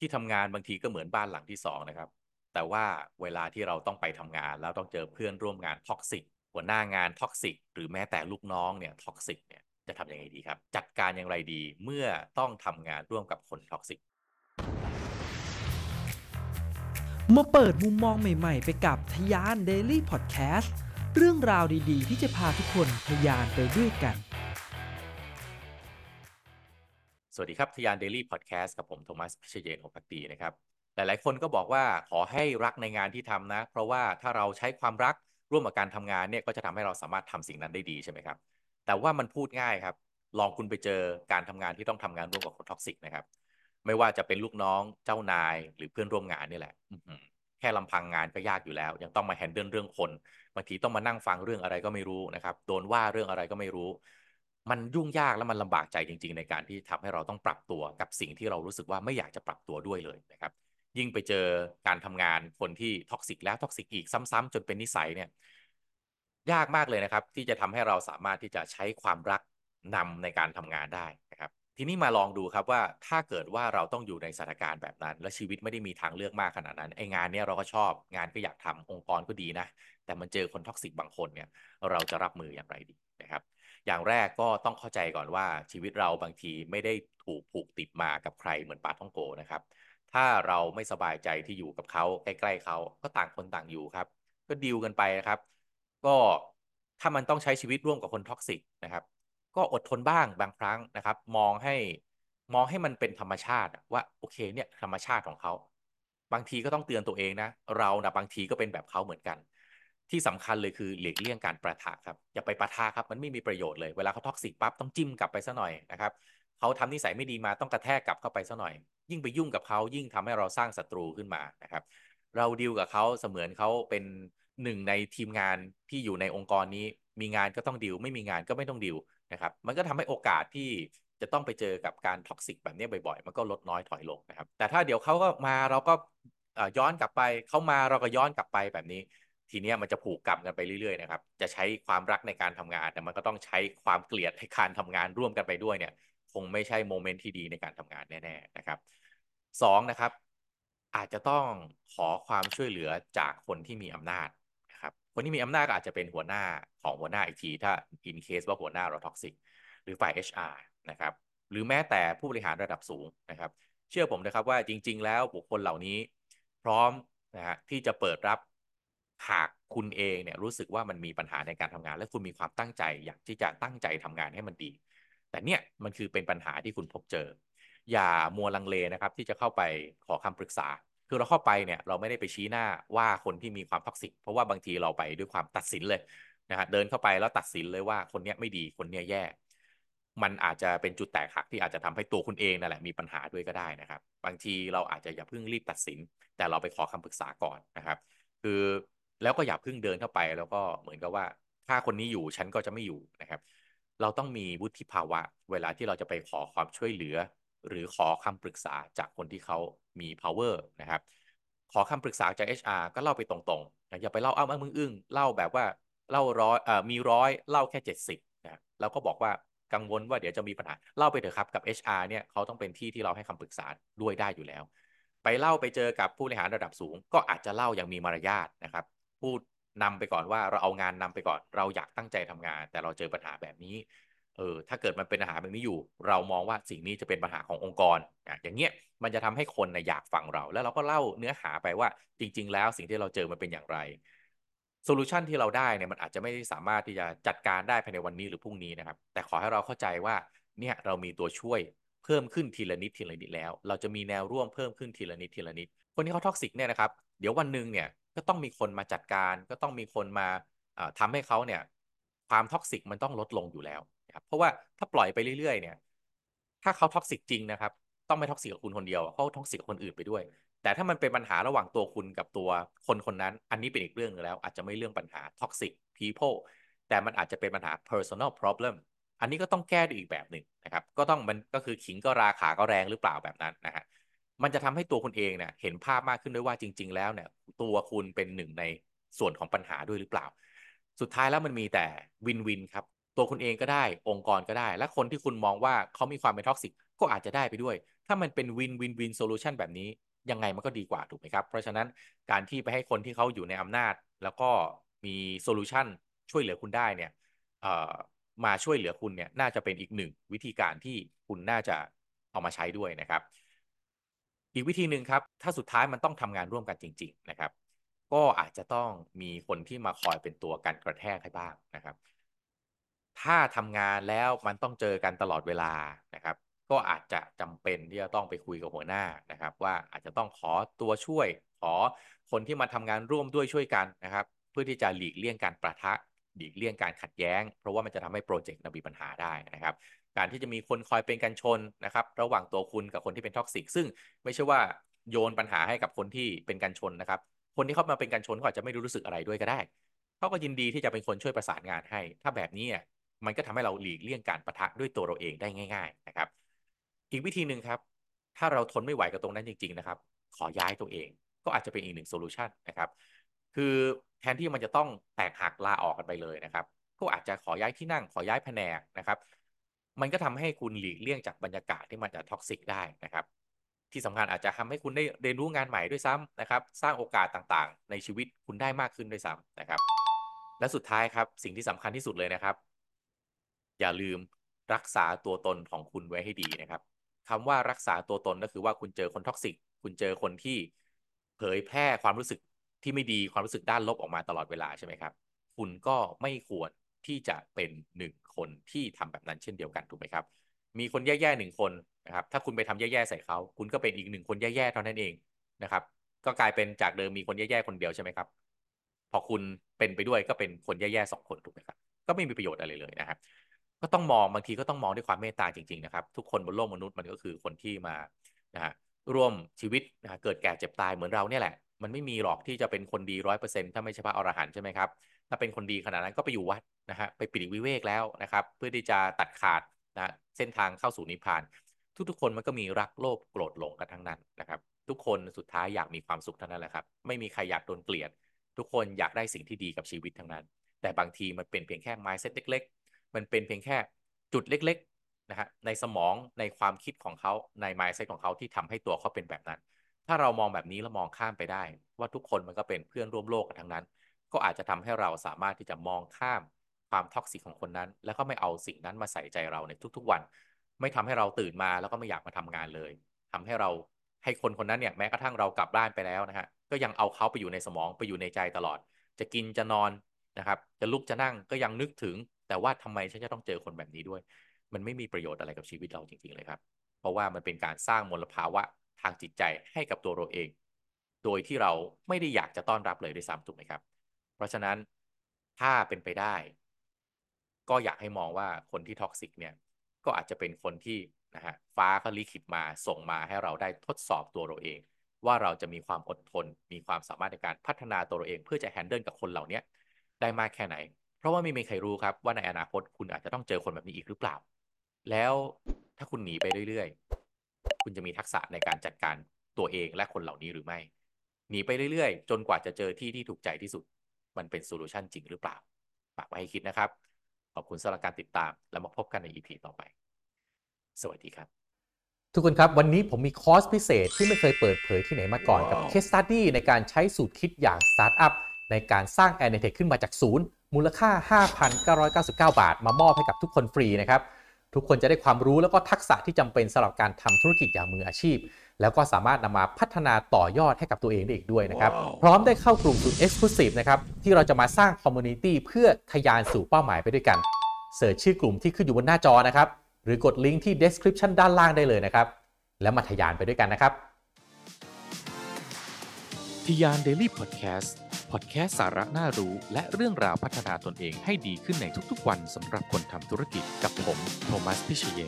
ที่ทำงานบางทีก็เหมือนบ้านหลังที่สองนะครับ แต่ว่าเวลาที่เราต้องไปทำงานแล้วต้องเจอเพื่อนร่วมงาน toxic หัวหน้างาน toxic หรือแม้แต่ลูกน้องเนี่ย toxic เนี่ยจะทำยังไงดีครับ จัดการอย่างไรดีเมื่อต้องทำงานร่วมกับคน toxic มาเปิดมุมมองใหม่ๆ ไปกับทะยาน Daily Podcast เรื่องราวดีๆ ที่จะพาทุกคนทะยานไปด้วยกัน สวัสดีครับทะยาน Daily Podcast กับผมโทมัสพิเชยเยนโอภักตีนะครับ หลายๆ คนก็บอกว่าขอให้รักในงานที่ทำนะ เพราะว่าถ้าเราใช้ความรักร่วมกับการทำงานเนี่ยก็จะทำให้เราสามารถทำสิ่งนั้นได้ดีใช่ไหมครับ แต่ว่ามันพูดง่ายครับ ลองคุณไปเจอการทำงานที่ต้องทำงานร่วมกับคน toxic นะครับ ไม่ว่าจะเป็นลูกน้องเจ้านายหรือเพื่อนร่วมงานนี่แหละแค่ลำพังงานก็ยากอยู่แล้ว ยังต้องมา handle เรื่องคนบางทีต้องมานั่งฟังเรื่องอะไรก็ไม่รู้นะครับโดนว่าเรื่องอะไรก็ไม่รู้ มันยุ่งยากและมันลำบากใจจริง ๆ ในการที่ทำให้เราต้องปรับตัวกับสิ่งที่เรารู้สึกว่าไม่อยากจะปรับตัวด้วยเลยนะครับยิ่งไปเจอการทำงานคนที่ toxic แล้ว toxic อีกซ้ำๆจนเป็นนิสัยเนี่ยยากมากเลยนะครับ ที่จะทำให้เราสามารถที่จะใช้ความรักนำในการทำงานได้นะครับทีนี้มาลองดูครับว่าถ้าเกิดว่าเราต้องอยู่ในสถานการณ์แบบนั้น และชีวิตไม่ได้มีทางเลือกมากขนาดนั้นไอ้งานเนี้ยเราก็ชอบงานก็อยากทำองค์กรก็ดีนะ แต่มันเจอคน toxic บางคนเนี่ยเราจะรับมืออย่างไรดีนะครับ อย่างแรกก็ต้องเข้าใจก่อนว่าชีวิตเราบางทีไม่ได้ถูกผูกติดมากับใครเหมือนปาท่องโก๋นะครับ ถ้าเราไม่สบายใจที่อยู่กับเขาใกล้ๆเขาก็ต่างคนต่างอยู่ครับ ก็ดีลกันไปนะครับ ก็ถ้ามันต้องใช้ชีวิตร่วมกับคน toxic นะครับ ก็อดทนบ้างบางครั้งนะครับ มองให้มองให้มันเป็นธรรมชาติว่าโอเคเนี่ยธรรมชาติของเขา บางทีก็ต้องเตือนตัวเองนะ เรานะบางทีก็เป็นแบบเขาเหมือนกัน ที่สำคัญเลยคือหลีกเลี่ยงการประทะครับ อย่าไปประทะครับ มันไม่มีประโยชน์เลยเวลาเขา toxic ปั๊บต้องจิ้มกลับไปซะหน่อยนะครับเขาทำนิสัยไม่ดีมาต้องกระแทกกลับเข้าไปซะหน่อย ยิ่งไปยุ่งกับเขายิ่งทำให้เราสร้างศัตรูขึ้นมานะครับ เราดีลกับเขาเสมือนเขาเป็นหนึ่งในทีมงานที่อยู่ในองค์กรนี้ มีงานก็ต้องดีลไม่มีงานก็ไม่ต้องดีลนะครับมันก็ทำให้โอกาสที่จะต้องไปเจอกับการ toxic แบบนี้บ่อยๆ มันก็ลดน้อยถอยลงนะครับ แต่ถ้าเดี๋ยวเขาก็มาเราก็ย้อนกลับไปเขามาเราก็ย้อนกลับไปแบบนี้ ทีนี้มันจะผูกกรรมกันไปเรื่อยๆนะครับจะใช้ความรักในการทำงาน แต่มันก็ต้องใช้ความเกลียดในการทำงานร่วมกันไปด้วยเนี่ยคงไม่ใช่ moment ที่ดีในการทำงานแน่ๆนะครับสองนะครับอาจจะต้องขอความช่วยเหลือจากคนที่มีอำนาจนะครับคนที่มีอำนาจก็อาจจะเป็นหัวหน้าของหัวหน้าอีกที ถ้า in case ว่าหัวหน้าเรา toxic หรือฝ่าย HR นะครับหรือแม้แต่ผู้บริหารระดับสูงนะครับ เชื่อผมนะครับว่าจริง ๆ แล้วบุคคลเหล่านี้พร้อมนะฮะที่จะเปิดรับ หากคุณเองเนี่ยรู้สึกว่ามันมีปัญหาในการทำงาน และคุณมีความตั้งใจ อยากที่จะตั้งใจทำงานให้มันดี แต่เนี่ยมันคือเป็นปัญหาที่คุณพบเจอ อย่ามัวลังเลนะครับที่จะเข้าไปขอคำปรึกษา คือเราเข้าไปเนี่ยเราไม่ได้ไปชี้หน้าว่าคนที่มีความ toxic เพราะว่าบางทีเราไปด้วยความตัดสินเลยนะฮะเดินเข้าไปแล้วตัดสินเลยว่าคนเนี้ยไม่ดีคนเนี้ยแย่ มันอาจจะเป็นจุดแตกหักที่อาจจะทำให้ตัวคุณเองนั่นแหละมีปัญหาด้วยก็ได้นะครับ บางทีเราอาจจะอย่าเพิ่งรีบตัดสิน แต่เราไปขอคำปรึกษาก่อนนะครับ คือ แล้วก็อย่าเพิ่งเดินเข้าไป แล้วก็เหมือนกับว่า ถ้าคนนี้อยู่ฉันก็จะไม่อยู่นะครับ เราต้องมีวุฒิภาวะ เวลาที่เราจะไปขอความช่วยเหลือ หรือขอคำปรึกษาจากคนที่เขามี power นะครับ ขอคำปรึกษาจาก HR ก็เล่าไปตรงๆอย่าไปเล่าอ้ามึงอึ้งเล่าแบบว่าเล่าร้อยเอ่อมีร้อยเล่าแค่ 70นะแล้วก็บอกว่ากังวลว่าเดี๋ยวจะมีปัญหาเล่าไปเถอะครับกับ HR เนี่ยเขาต้องเป็นที่ที่เราให้คำปรึกษาด้วยได้อยู่แล้ว ไปเล่าไปเจอกับผู้บริหารระดับสูง ก็อาจจะเล่าอย่างมีมารยาทนะครับ พูดนำไปก่อนว่าเราเอางานนำไปก่อน เราอยากตั้งใจทำงาน แต่เราเจอปัญหาแบบนี้ เออถ้าเกิดมันเป็นปัญหาแบบนี้อยู่ เรามองว่าสิ่งนี้จะเป็นปัญหาขององค์กรอย่างเงี้ยมันจะทำให้คนนะอยากฟังเรา แล้วเราก็เล่าเนื้อหาไปว่าจริง ๆ แล้วสิ่งที่เราเจอมันเป็นอย่างไร solution ที่เราได้เนี่ยมันอาจจะไม่สามารถที่จะจัดการได้ภายในวันนี้หรือพรุ่งนี้นะครับ แต่ขอให้เราเข้าใจว่าเนี่ยเรามีตัวช่วยเพิ่มขึ้นทีละนิดทีละนิดแล้ว เราจะมีแนวร่วมเพิ่มขึ้นทีละนิดทีละนิด คนที่เขา toxic เนี่ยนะครับ เดี๋ยววันหนึ่งเนี่ย ก็ต้องมีคนมาจัดการ ก็ต้องมีคนมาทำให้เขาเนี่ย ความ toxic มันต้องลดลงอยู่แล้วนะครับเพราะว่าถ้าปล่อยไปเรื่อยๆ เนี่ย ถ้าเขา toxic จริงนะครับ ต้องไม่ toxic กับคุณคนเดียวเขา toxic กับคนอื่นไปด้วย แต่ถ้ามันเป็นปัญหาระหว่างตัวคุณกับตัวคนคนนั้น อันนี้เป็นอีกเรื่องนึงแล้ว อาจจะไม่เรื่องปัญหา toxic people แต่มันอาจจะเป็นปัญหา personal problem อันนี้ก็ต้องแก้ด้วยอีกแบบหนึ่งนะครับ ก็ต้องมันก็คือขิงก็ราขาก็แรงหรือเปล่าแบบนั้นนะฮะ มันจะทำให้ตัวคุณเองเนี่ยเห็นภาพมากขึ้นด้วยว่าจริง ๆ แล้วเนี่ย ตัวคุณเป็นหนึ่งในส่วนของปัญหาด้วยหรือเปล่า สุดท้ายแล้วมันมีแต่ win-win ครับ ตัวคุณเองก็ได้องค์กรก็ได้ และคนที่คุณมองว่าเขามีความเป็น toxic ก็อาจจะได้ไปด้วย ถ้ามันเป็น win-win-win solution แบบนี้ยังไงมันก็ดีกว่าถูกไหมครับ เพราะฉะนั้นการที่ไปให้คนที่เขาอยู่ในอำนาจ แล้วก็มี solution ช่วยเหลือคุณได้เนี่ยมาช่วยเหลือคุณเนี่ยน่าจะเป็นอีกหนึ่งวิธีการที่คุณน่าจะเอามาใช้ด้วยนะครับ อีกวิธีหนึ่งครับ ถ้าสุดท้ายมันต้องทำงานร่วมกันจริง ๆ นะครับ ก็อาจจะต้องมีคนที่มาคอยเป็นตัวกันกระแทกให้บ้างนะครับ ถ้าทำงานแล้วมันต้องเจอกันตลอดเวลานะครับ ก็อาจจะจำเป็นที่จะต้องไปคุยกับหัวหน้านะครับ ว่าอาจจะต้องขอตัวช่วย ขอคนที่มาทำงานร่วมด้วยช่วยกันนะครับ เพื่อที่จะหลีกเลี่ยงการประทะ หลีกเลี่ยงการขัดแย้ง เพราะว่ามันจะทำให้ project มีปัญหาได้นะครับ การที่จะมีคนคอยเป็นกันชนนะครับ ระหว่างตัวคุณกับคนที่เป็น toxic ซึ่งไม่ใช่ว่าโยนปัญหาให้กับคนที่เป็นกันชนนะครับ คนที่เข้ามาเป็นกันชนเขาอาจจะไม่รู้สึกอะไรด้วยก็ได้เขาก็ยินดีที่จะเป็นคนช่วยประสานงานให้ ถ้าแบบนี้มันก็ทำให้เราหลีกเลี่ยงการประทะด้วยตัวเราเองได้ง่าย ๆนะครับ อีกวิธีหนึ่งครับ ถ้าเราทนไม่ไหวกับตรงนั้นจริง ๆ นะครับ ขอย้ายตัวเองก็อาจจะเป็นอีกหนึ่งโซลูชันนะครับ คือแทนที่มันจะต้องแตกหักลาออกกันไปเลยนะครับ ก็อาจจะขอย้ายที่นั่งขอย้ายแผนกนะครับ มันก็ทำให้คุณหลีกเลี่ยงจากบรรยากาศที่มันจะ toxic ได้นะครับ ที่สำคัญอาจจะทำให้คุณได้เรียนรู้งานใหม่ด้วยซ้ำนะครับ สร้างโอกาสต่างๆ ในชีวิตคุณได้มากขึ้นด้วยซ้ำนะครับ และสุดท้ายครับสิ่งที่สำคัญที่สุดเลยนะครับ อย่าลืมรักษาตัวตนของคุณไว้ให้ดีนะครับคำว่ารักษาตัวตนก็คือว่าคุณเจอคน toxic คุณเจอคนที่เผยแพร่ความรู้สึก ที่ไม่ดีความรู้สึกด้านลบออกมาตลอดเวลาใช่ไหมครับ คุณก็ไม่ควรที่จะเป็นหนึ่งคนที่ทำแบบนั้นเช่นเดียวกันถูกไหมครับ มีคนแย่ๆหนึ่งคนนะครับ ถ้าคุณไปทำแย่ๆใส่เขา คุณก็เป็นอีกหนึ่งคนแย่ๆเท่านั้นเองนะครับ ก็กลายเป็นจากเดิมมีคนแย่ๆคนเดียวใช่ไหมครับ พอคุณเป็นไปด้วยก็เป็นคนแย่ๆสองคนถูกไหมครับ ก็ไม่มีประโยชน์อะไรเลยนะครับ ก็ต้องมองบางทีก็ต้องมองด้วยความเมตตาจริงๆนะครับ ทุกคนบนโลกมนุษย์มันก็คือคนที่มานะฮะร่วมชีวิตนะเกิดแก่เจ็บตายเหมือนเราเนี่ยแหละ มันไม่มีหรอกที่จะเป็นคนดีร้อยเปอร์เซ็นต์ถ้าไม่ใช่พระอรหันต์ใช่ไหมครับ ถ้าเป็นคนดีขนาดนั้นก็ไปอยู่วัดนะฮะไปปิดวิเวกแล้วนะครับ เพื่อที่จะตัดขาดนะเส้นทางเข้าสู่นิพพาน ทุกๆคนมันก็มีรักโลภโกรธหลงกันทั้งนั้นนะครับ ทุกคนสุดท้ายอยากมีความสุขเท่านั้นแหละครับ ไม่มีใครอยากโดนเกลียด ทุกคนอยากได้สิ่งที่ดีกับชีวิตทั้งนั้น แต่บางทีมันเป็นเพียงแค่ mindset เล็ก ๆ มันเป็นเพียงแค่จุดเล็กๆนะฮะในสมองในความคิดของเขาใน mindset ของเขาที่ทำให้ตัวเขาเป็นแบบนั้น ถ้าเรามองแบบนี้แล้วมองข้ามไปได้ ว่าทุกคนมันก็เป็นเพื่อนร่วมโลกกันทั้งนั้น ก็อาจจะทำให้เราสามารถที่จะมองข้ามความ toxic ของคนนั้น แล้วก็ไม่เอาสิ่งนั้นมาใส่ใจเราในทุก ๆวัน ไม่ทำให้เราตื่นมาแล้วก็ไม่อยากมาทำงานเลยทำให้เราให้คนคนนั้นเนี่ยแม้กระทั่งเรากลับบ้านไปแล้วนะฮะก็ยังเอาเขาไปอยู่ในสมองไปอยู่ในใจตลอด จะกินจะนอนนะครับ จะลุกจะนั่งก็ยังนึกถึง แต่ว่าทำไมฉันจะต้องเจอคนแบบนี้ด้วย มันไม่มีประโยชน์อะไรกับชีวิตเราจริง ๆ เลยครับ เพราะว่ามันเป็นการสร้างมลภาวะ ทางจิตใจให้กับตัวเราเอง โดยที่เราไม่ได้อยากจะต้อนรับเลยด้วยซ้ำถูกไหมครับ เพราะฉะนั้นถ้าเป็นไปได้ ก็อยากให้มองว่าคนที่ toxic เนี่ยก็อาจจะเป็นคนที่นะฮะฟ้าก็ลิขิตมาส่งมาให้เราได้ทดสอบตัวเราเอง ว่าเราจะมีความอดทน มีความสามารถในการพัฒนาตัวเราเอง เพื่อจะ handle กับคนเหล่านี้ได้มากแค่ไหน เพราะว่าไม่มีใครรู้ครับว่าในอนาคตคุณอาจจะต้องเจอคนแบบนี้อีกหรือเปล่า แล้วถ้าคุณหนีไปเรื่อย คุณจะมีทักษะในการจัดการตัวเองและคนเหล่านี้หรือไม่ หนีไปเรื่อยๆ จนกว่าจะเจอที่ที่ถูกใจที่สุด มันเป็น solution จริงหรือเปล่า ฝากไว้ให้คิดนะครับ ขอบคุณสำหรับการติดตาม แล้วมาพบกันใน EP ต่อไป สวัสดีครับ ทุกคนครับ วันนี้ผมมีคอร์สพิเศษที่ไม่เคยเปิดเผยที่ไหนมาก่อนกับ Case Study ในการใช้สูตรคิดอย่างสตาร์ทอัพในการสร้าง a n a t e c h ขึ้นมาจากศูนย์มูลค่า 5,999 บาท มามอบให้กับทุกคนฟรีนะครับ ทุกคนจะได้ความรู้แล้วก็ทักษะที่จำเป็นสำหรับการทำธุรกิจอย่างมืออาชีพ แล้วก็สามารถนำมาพัฒนาต่อยอดให้กับตัวเองได้อีกด้วยนะครับ พร้อมได้เข้ากลุ่มสุด Exclusive นะครับ ที่เราจะมาสร้าง community เพื่อทะยานสู่เป้าหมายไปด้วยกัน search ชื่อกลุ่มที่ขึ้นอยู่บนหน้าจอนะครับ หรือกดลิงก์ที่ description ด้านล่างได้เลยนะครับ แล้วมาทะยานไปด้วยกันนะครับทยาน Daily Podcast พอดแคสต์สาระน่ารู้และเรื่องราวพัฒนาตนเองให้ดีขึ้นในทุกๆวันสำหรับคนทำธุรกิจกับผม โทมัส พิเชย